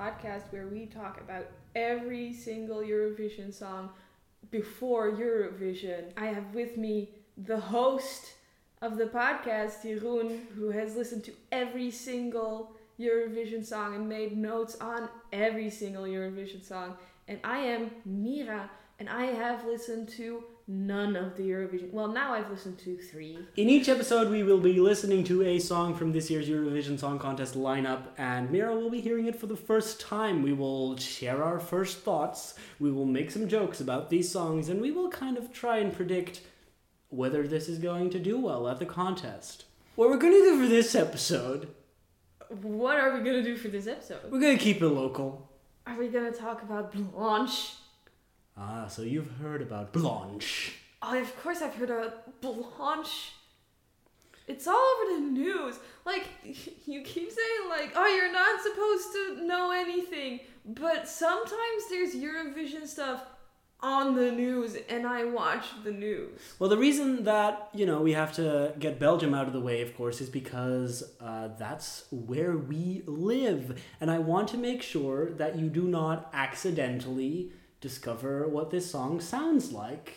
podcast where we talk about every single Eurovision song before Eurovision. I have with me the host of the podcast, Jeroen, who has listened to every single Eurovision song and made notes on every single Eurovision song. And I am Mira, and I have listened to none of the Eurovision. Well, now I've listened to three. In each episode, we will be listening to a song from this year's Eurovision Song Contest lineup, and Mira will be hearing it for the first time. We will share our first thoughts, we will make some jokes about these songs, and we will kind of try and predict whether this is going to do well at the contest. What we're going to do for this episode, What are we gonna do for this episode? we're going to keep it local. Are we gonna talk about Blanche? Ah, so you've heard about Blanche. Oh, of course I've heard about Blanche. It's all over the news. Like, you keep saying, like, oh, you're not supposed to know anything. But sometimes there's Eurovision stuff on the news, and I watch the news. Well, the reason that you know we have to get Belgium out of the way, of course, is because uh, that's where we live, and I want to make sure that you do not accidentally discover what this song sounds like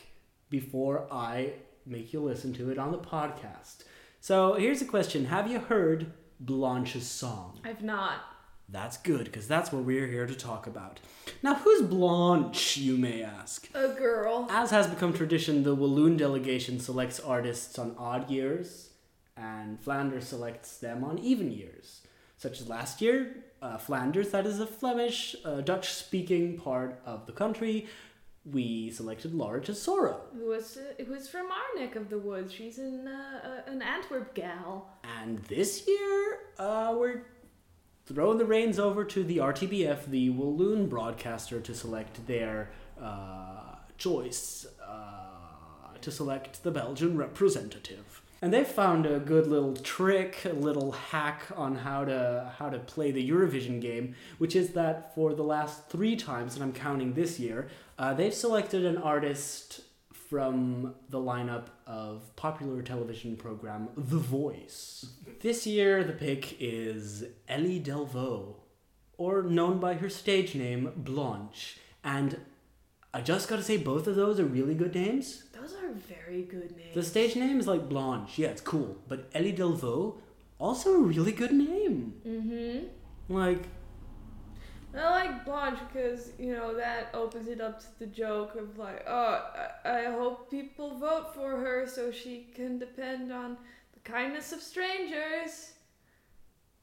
before I make you listen to it on the podcast. So here's a question: Have you heard Blanche's song? I've not. That's good, because that's what we're here to talk about. Now, who's Blanche, you may ask? A girl. As has become tradition, the Walloon delegation selects artists on odd years, and Flanders selects them on even years. Such as last year, uh, Flanders, that is a Flemish, uh, Dutch speaking part of the country, we selected Laura Tesoro. Who was, uh, who's from our neck of the woods. She's an, uh, uh, an Antwerp gal. And this year, uh, we're throwing the reins over to the RTBF, the Walloon broadcaster, to select their uh, choice uh, to select the Belgian representative. And they found a good little trick, a little hack on how to how to play the Eurovision game, which is that for the last three times, and I'm counting this year, uh, they've selected an artist from the lineup of popular television program The Voice. This year, the pick is Ellie Delvaux, or known by her stage name Blanche. And I just gotta say, both of those are really good names. Those are very good names. The stage name is like Blanche, yeah, it's cool. But Ellie Delvaux, also a really good name. Mm-hmm. Like, I like Blanche because, you know, that opens it up to the joke of like, oh, I, I hope people vote for her so she can depend on the kindness of strangers.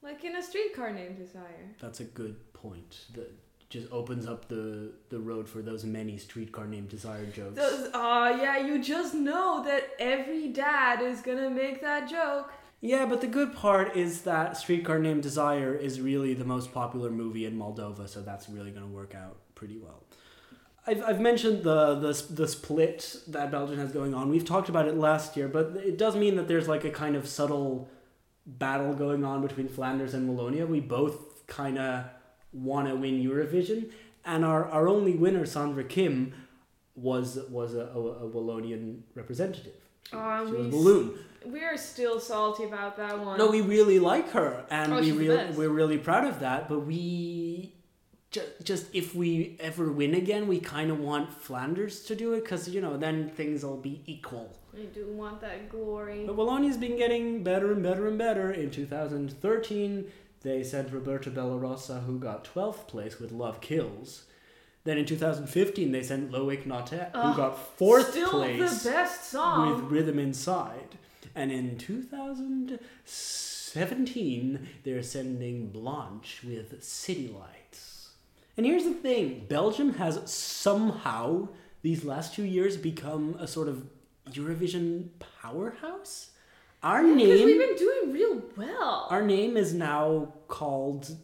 Like in a streetcar named Desire. that's a good point. That just opens up the, the road for those many streetcar named Desire jokes. Those, oh, yeah, you just know that every dad is gonna make that joke. Yeah, but the good part is that Streetcar Named Desire is really the most popular movie in Moldova, so that's really to work out pretty well. I've, I've mentioned the, the the split that Belgium has going on. We've talked about it last year, but it does mean that there's like a kind of subtle battle going on between Flanders and Wallonia. We both kind of want to win Eurovision, and our, our only winner, Sandra Kim, was was a, a, a Wallonian representative. Oh, She we, was Walloon. we are still salty about that one. No, we really like her, and Oh, we really we're really proud of that. But we just just if we ever win again, we kind of want Flanders to do it because you know then things will be equal. We do want that glory. But Wallonia's been getting better and better and better. In 2013, they sent Roberto Bellarosa, who got 12th place with Love Kills. Then in 2015, they sent Loic Nottet, who Oh, got fourth place the best song. with Rhythm Inside. And in 2017, they're sending Blanche with City Lights. And here's the thing Belgium has somehow, these last two years, become a sort of Eurovision powerhouse. Our Because name. we've been doing real well. Our name is now called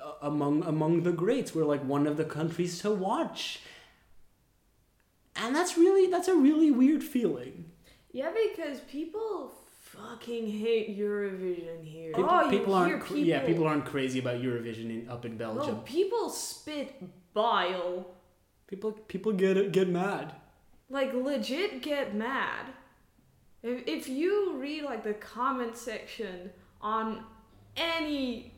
uh, among among the greats. We're like one of the countries to watch. And that's really that's a really weird feeling. Yeah, because people fucking hate Eurovision here. People, oh, people aren't people. yeah, people aren't crazy about Eurovision in, up in Belgium. No, people spit bile. People people get get mad. Like legit get mad. If, if you read like the comment section on any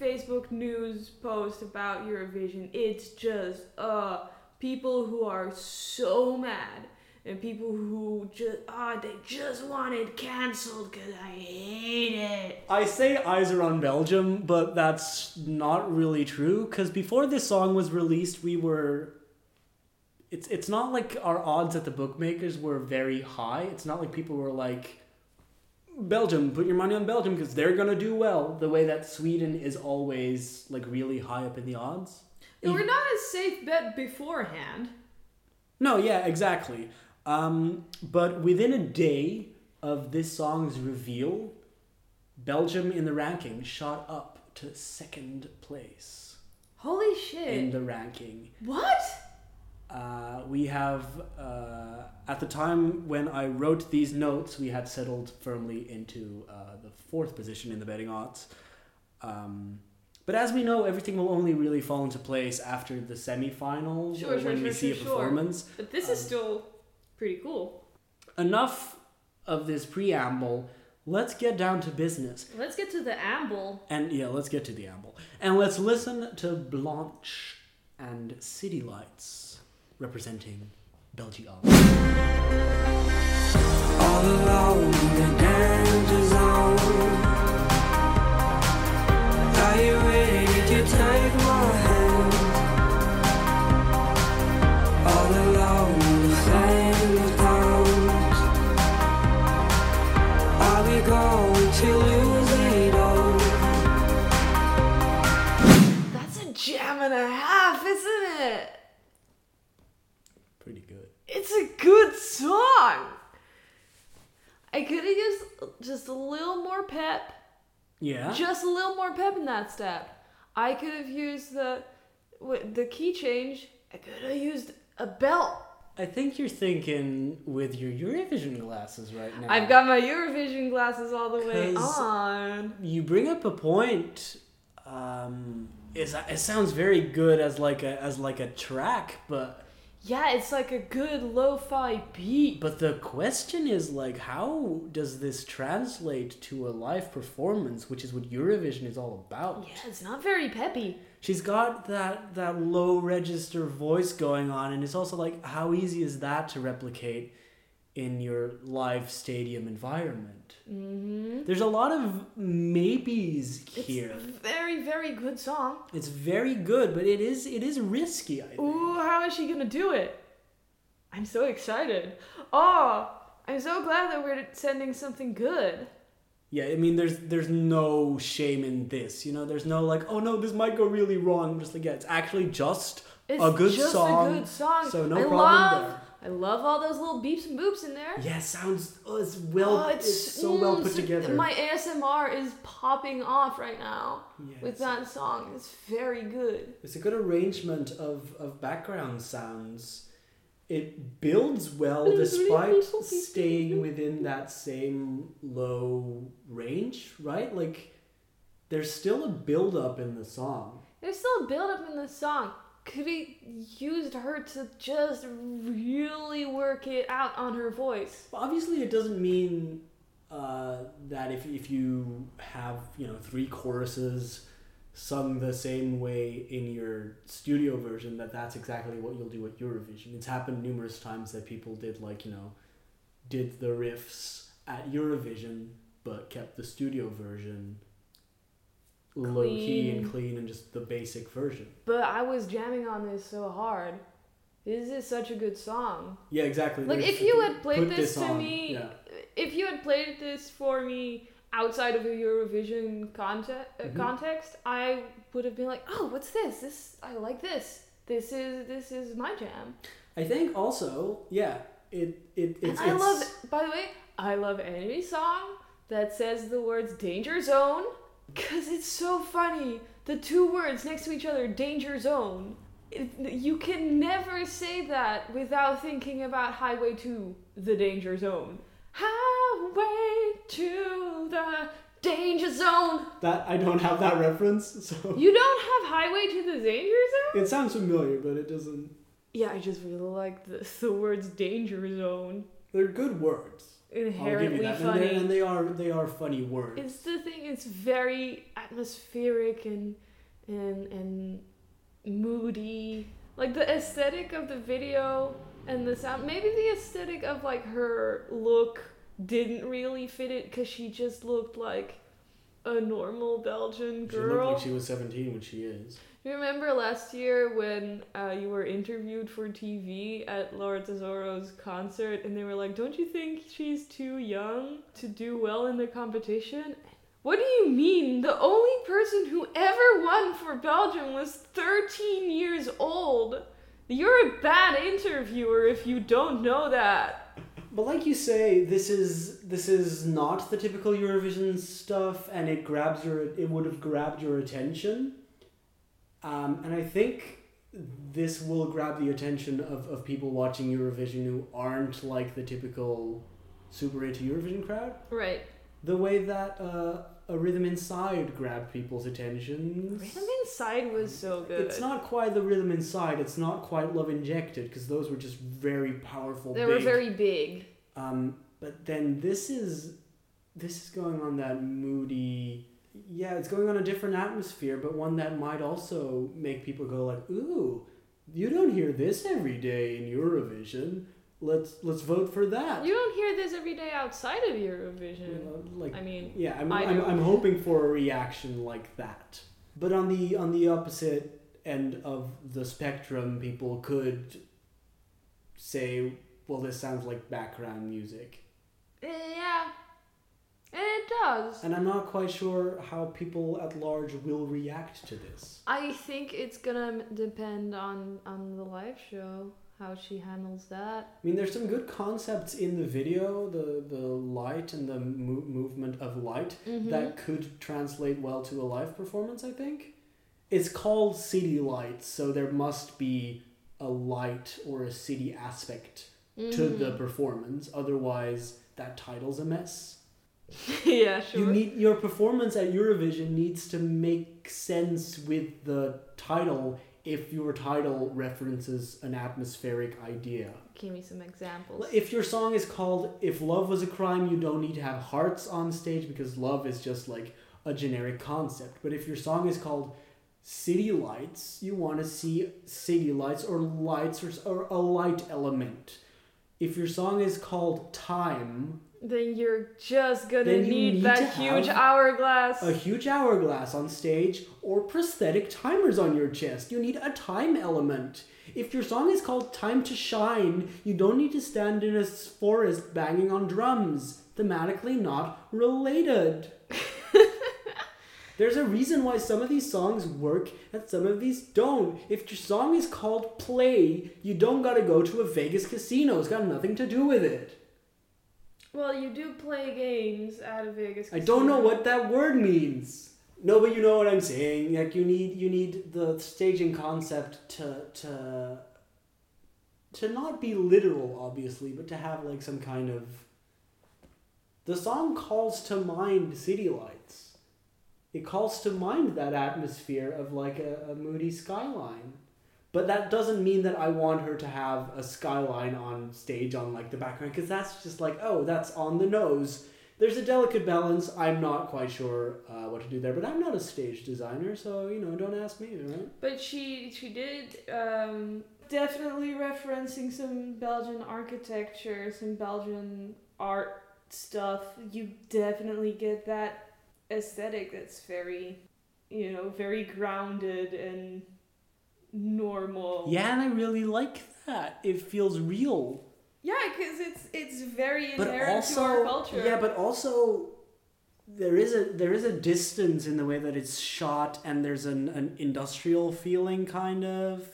Facebook news post about Eurovision, it's just uh people who are so mad and people who just ah they just want it cancelled because I hate it. I say eyes are on Belgium, but that's not really true because before this song was released, we were. It's it's not like our odds at the bookmakers were very high. It's not like people were like, Belgium, put your money on Belgium because they're gonna do well. The way that Sweden is always like really high up in the odds. And we're not a safe bet beforehand. No, yeah, exactly. Um, but within a day of this song's reveal, Belgium in the ranking shot up to second place Holy shit. in the ranking. what? Uh, we have, uh, at the time when I wrote these notes, we had settled firmly into uh, the fourth position in the betting odds. Um, but as we know, everything will only really fall into place after the semifinals Sure, or sure, when we sure, see sure, a performance. But this is Um, still pretty cool. enough of this preamble. Let's get down to business. Let's get to the amble. And yeah, let's get to the amble. And let's listen to Blanche and City Lights representing Belgium. All alone the danger zone. Are you ready to take pep. Yeah. Just a little more pep in that step. I could have used the the key change. I could have used a belt. I think you're thinking with your Eurovision glasses right now. I've got my Eurovision glasses all the way on. You bring up a point. Um, it sounds very good as like a as like a track, but Yeah, it's like a good lo-fi beat. But the question is like how does this translate to a live performance, which is what Eurovision is all about? Yeah, it's not very peppy. She's got that that low register voice going on and it's also like how easy is that to replicate in your live stadium environment? Mm-hmm. There's a lot of maybes here. It's a very, very good song. It's very good, but it is it is risky, I think. Ooh, how is she gonna do it? I'm so excited. Oh, I'm so glad that we're sending something good. Yeah, I mean, there's there's no shame in this. You know, there's no like, oh no, this might go really wrong. I'm just like, yeah, it's actually just It's a good just song. a good song. so no I problem love, there. I love all those little beeps and boops in there. Yeah, sounds oh, it's well, Oh, it's, so well mm, put together. My ASMR is popping off right now with that song. It's very good. it's a good arrangement of of background sounds. It builds well despite staying within that same low range, right? Like there's still a build up in the song. There's still a build up in the song. Could he used her to just really work it out on her voice? But obviously, it doesn't mean uh, that if, if you have you know three choruses sung the same way in your studio version, that that's exactly what you'll do at Eurovision. It's happened numerous times that people did like you know did the riffs at Eurovision, but kept the studio version low key and Clean. clean and just the basic version. But I was jamming on this so hard. This is such a good song. Yeah, exactly. Like There's- if you had played this, to on, me, yeah. if you had played this for me outside of a Eurovision conte- uh, Mhm. context, I would have been like, "Oh, what's this? This I like this. This is this is my jam." I think also, yeah, it it it's, I it's love, by the way, I love any song that says the words "danger zone" because it's so funny. The two words next to each other, "danger zone." It, you can never say that without thinking about Highway to the danger zone. Highway to the danger zone. that I don't have that reference, so You don't have Highway to the danger zone? it sounds familiar, but it doesn't. Yeah, I just really like the, the words danger zone. They're good words. Inherently. And, funny. they're- and they are they are funny words. It's the thing. It's very atmospheric and and and moody. Like the aesthetic of the video and the sound. Maybe the aesthetic of like her look didn't really fit it because she just looked like a normal Belgian girl She looked like she was 17 when she is. You remember last year when uh, you were interviewed for TV at Laura Tesoro's concert, and they were like, "Don't you think she's too young to do well in the competition?" What do you mean? The only person who ever won for Belgium was 13 years old. You're a bad interviewer if you don't know that. But like you say, this is this is not the typical Eurovision stuff, and it grabs your it would have grabbed your attention, um, and I think this will grab the attention of, of people watching Eurovision who aren't like the typical super into Eurovision crowd. Right. The way that uh, a rhythm inside grabbed people's attention. Rhythm Inside was so good. It's not quite the rhythm inside. It's not quite love injected because those were just very powerful. They big, were very big. Um, but then this is this is going on that moody. Yeah, it's going on a different atmosphere, but one that might also make people go like, "Ooh, you don't hear this every day in Eurovision. Let's let's vote for that." You don't hear this every day outside of Eurovision. You know, like I mean, yeah, I'm, I I'm. I'm hoping for a reaction like that. But on the on the opposite end of the spectrum, people could say, "Well, this sounds like background music," yeah, it does. and I'm not quite sure how people at large will react to this. I think it's gonna depend on on the live show how she handles that. I mean, there's some good concepts in the video, the the light and the mo- movement of light Mm-hmm. that could translate well to a live performance, I think. It's called City Lights, so there must be a light or a city aspect to the Mhm. performance. Otherwise, that title's a mess. yeah, sure. You need your performance at Eurovision needs to make sense with the title if your title references an atmospheric idea. Give me some examples. If your song is called If Love Was a Crime, you don't need to have hearts on stage because love is just like a generic concept. But if your song is called City Lights, you want to see city lights or lights or, or a light element. If your song is called Time, then you're just gonna need, need that huge hourglass. a huge hourglass on stage, or prosthetic timers on your chest. You need a time element. If your song is called Time to Shine, you don't need to stand in a forest banging on drums. Thematically not related. There's a reason why some of these songs work and some of these don't. If your song is called Play, you don't gotta go to a Vegas casino. It's got nothing to do with it. Well, you do play games out of Vegas. I don't know what that word means. No, but you know what I'm saying. Like you need you need the staging concept to to to not be literal, obviously, but to have like some kind of. The song calls to mind city lights. It calls to mind that atmosphere of like a, a moody skyline. But that doesn't mean that I want her to have a skyline on stage on like the background because that's just like oh that's on the nose there's a delicate balance. I'm not quite sure uh, what to do there, but I'm not a stage designer, so you know, don't ask me, right? But she she did um, definitely referencing some Belgian architecture, some Belgian art stuff. You definitely get that aesthetic that's very, you know, very grounded and normal. Yeah, and I really like that. It feels real, Yeah, because it's it's very but inherent to our culture. yeah, but also there is a there is a distance in the way that it's shot, and there's an an industrial feeling kind of,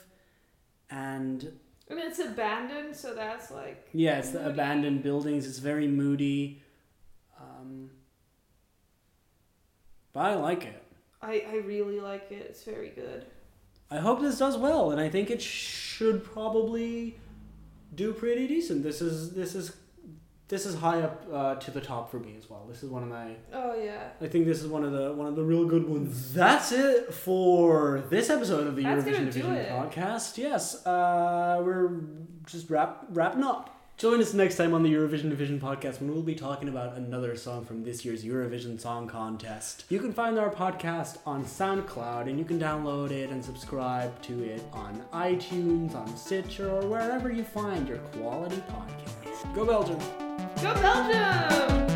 and I mean it's abandoned, so that's like yeah, it's the abandoned buildings. It's very moody. Um, but I like it. I I really like it. It's very good. I hope this does well, and I think it should probably do pretty decent. This is this is this is high up uh, to the top for me as well. This is one of my. Oh yeah. I think this is one of the one of the real good ones. That's it for this episode of the That's Eurovision Division it. podcast. Yes, uh, we're just wrap wrapping up. Join us next time on the Eurovision Division podcast when we'll be talking about another song from this year's Eurovision Song Contest. You can find our podcast on SoundCloud and you can download it and subscribe to it on iTunes, on Stitcher, or wherever you find your quality podcast. Go Belgium! Go Belgium!